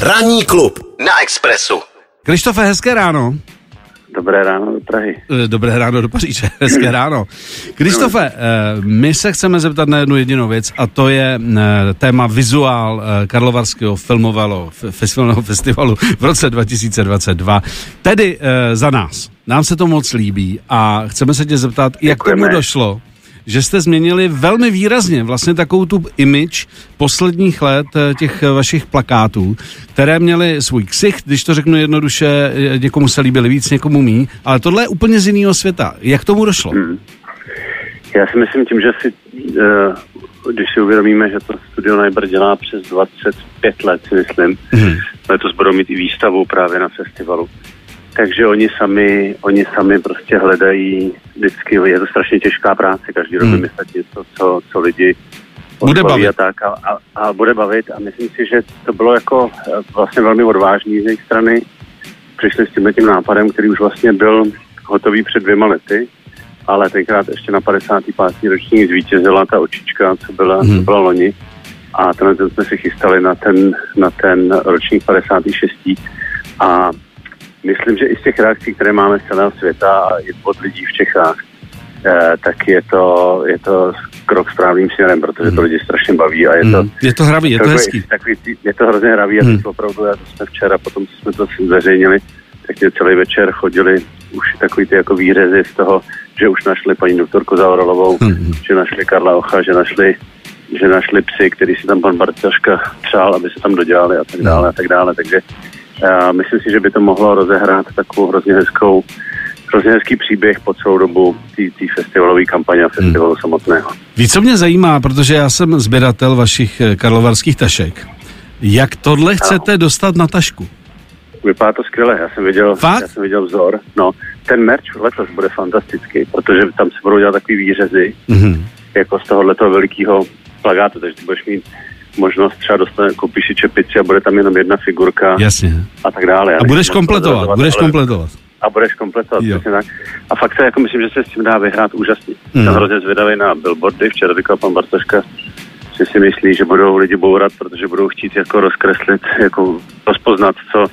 Ranní klub na Expressu. Krištofe, hezké ráno. Dobré ráno do Prahy. Eh, Dobré ráno do Paříže, hezké ráno. Krištofe, eh, my se chceme zeptat na jednu jedinou věc a to je eh, téma vizuál Karlovarského filmového filmového festivalu v roce 2022. Tedy za nás. Nám se to moc líbí a chceme se tě zeptat, jak Děkujeme. tomu došlo, že jste změnili velmi výrazně vlastně takovou tu image posledních let eh, těch eh, vašich plakátů, které měly svůj ksicht, když to řeknu jednoduše, eh, někomu se líbily víc, někomu mí, ale tohle je úplně z jiného světa. Jak tomu došlo? Já si myslím tím, že si, když si uvědomíme, že to Studio Najber dělá přes 25 let, si myslím, Mhm. letos budou mít i výstavu právě na festivalu. Takže oni sami, oni sami prostě hledají vždycky, je to strašně těžká práce, každý rok Hmm. vymyslet něco, co, co lidi Bude bavit. A, tak, a, a, a, bude bavit a myslím si, že to bylo jako eh, vlastně velmi odvážný z jejich strany. Přišli s tímhle tím nápadem, který už vlastně byl hotový před dvěma lety, ale tenkrát ještě na 55. ročník zvítězila ta očička, co byla, Hmm. co byla loni. A tenhle ten jsme si chystali na ten, na ten ročník 56. A myslím, že i z těch reakcí, které máme z celého světa a i od lidí v Čechách, eh, tak je to, je to krok správným směrem, protože to lidi strašně baví a je to, Hmm. Je to hravý, je to takový- hezký. Takový, je to hrozně hravý a Hmm. teď opravdu, já to jsme včera, potom co jsme to zveřejnili, tak mě celý večer chodili už takový ty jako výřezy z toho, že už našli paní doktorku Zaorolovou, Hmm. že našli Karla Ocha, že našli že našli psy, který si tam pan Bartaška přál, aby se tam dodělali a tak dále a tak dále. Takže uh, myslím si, že by to mohlo rozehrát takovou hrozně hezkou hrozně hezký příběh po celou dobu té festivalové kampaně a festivalu samotného. Víc, co mě zajímá, protože já jsem sběratel vašich eh, karlovarských tašek. Jak tohle chcete dostat na tašku? Vypadá to skvěle, já jsem viděl, Fakt? já jsem viděl vzor. No, ten merch letos bude fantastický, protože tam se budou dělat takový výřezy, Mhm. jako z tohohle velikého plagátu, takže ty budeš mít možnost třeba dostat, koupíš si čepici a bude tam jenom jedna figurka Jasně. a tak dále. A budeš kompletovat, budeš ale- kompletovat. A budeš kompletovat, Jo. přesně tak. A fakt se jako myslím, že se s tím dá vyhrát úžasně. Mm. Jsem hrozně zvědavý na billboardy, včera říkal pan Bartoška, že si myslí, že budou lidi bourat, protože budou chtít jako rozkreslit, jako rozpoznat, co, uh,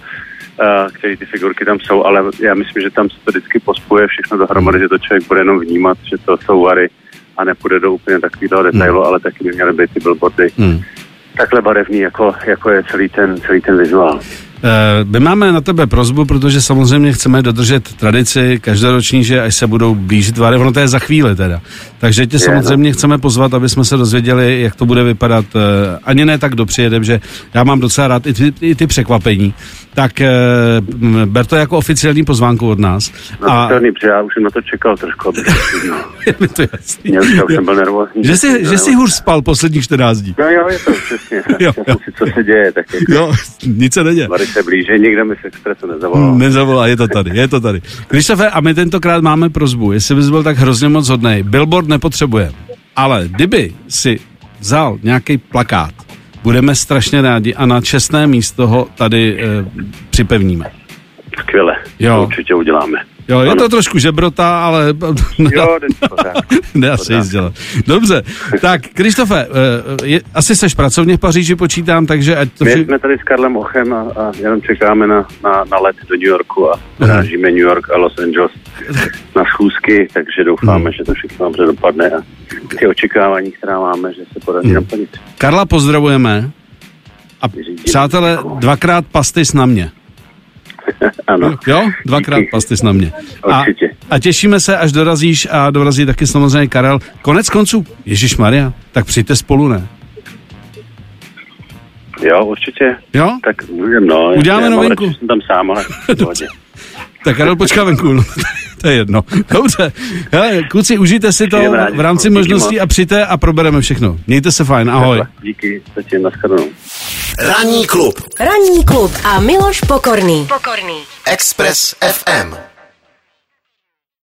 které ty figurky tam jsou, ale já myslím, že tam se to vždycky pospuje všechno dohromady, že to člověk bude jenom vnímat, že to jsou vary a nepůjde do úplně takového detailu, ale taky by měly být ty billboardy Hmm. Takhle barevný, jako, jako je celý ten, celý ten vizuál. Eh, My máme na tebe prozbu, protože samozřejmě chceme dodržet tradici každoroční, že až se budou blížit vary, ono to je za chvíli teda. Takže tě Je, samozřejmě chceme pozvat, aby jsme se dozvěděli, jak to bude vypadat. eh, Ani ne tak dopředem, že já mám docela rád i ty, i ty překvapení. Tak eh, ber to jako oficiální pozvánku od nás. No, A to já už jsem na to čekal trošku, přiznal. je mi to jasný. Mě už já už jsem byl nervózní. Že jsi, že jsi hůř spal posledních 14 dní. No jo, je to přesně. Jo, Jo, jo. si, co se děje, tak jako Jo, nic se neděje. Vary se blíže, nikdo mi se expresu nezavolal. Hmm, Nezavolá, je to tady, je to tady. Krištofe, a my tentokrát máme prozbu, jestli bys byl tak hrozně moc hodnej. Billboard nepotřebuje, ale kdyby si vzal nějaký plakát, budeme strašně rádi a na čestné místo ho tady e, připevníme. Skvěle, Jo. to určitě uděláme. Jo, je Ano. to trošku žebrota, ale Jo, nedá se nic dělat. Dobře, tak Krištofe, e, je, asi seš pracovně v Paříži, počítám, takže ať to My vši... jsme tady s Karlem Ochem a, a jenom čekáme na, na, na let do New Yorku a Mhm. rážíme New York a Los Angeles na schůzky, takže doufáme, Mhm. že to všechno dobře dopadne a ty očekávání, která máme, že se podaří Mhm. naplnit. Karla pozdravujeme a přátelé, dvakrát pastis na mě. Ano. Jo, dvakrát Díky. pastis na mě. A, Určitě. a těšíme se, až dorazíš a dorazí taky samozřejmě Karel. Konec konců, Ježíš Maria, tak přijďte spolu, ne? Jo, určitě. Jo? Tak můžeme, no. Uděláme já novinku. Jsem tam sám, ale. Tak Karel počká venku, no, to je jedno. Dobře, Hele, kluci, užijte si to v rámci možností a přijďte a probereme všechno. Mějte se fajn, ahoj. Díky, zatím nashledanou. Ranní klub Ranní klub a Miloš Pokorný. Pokorný. Express FM.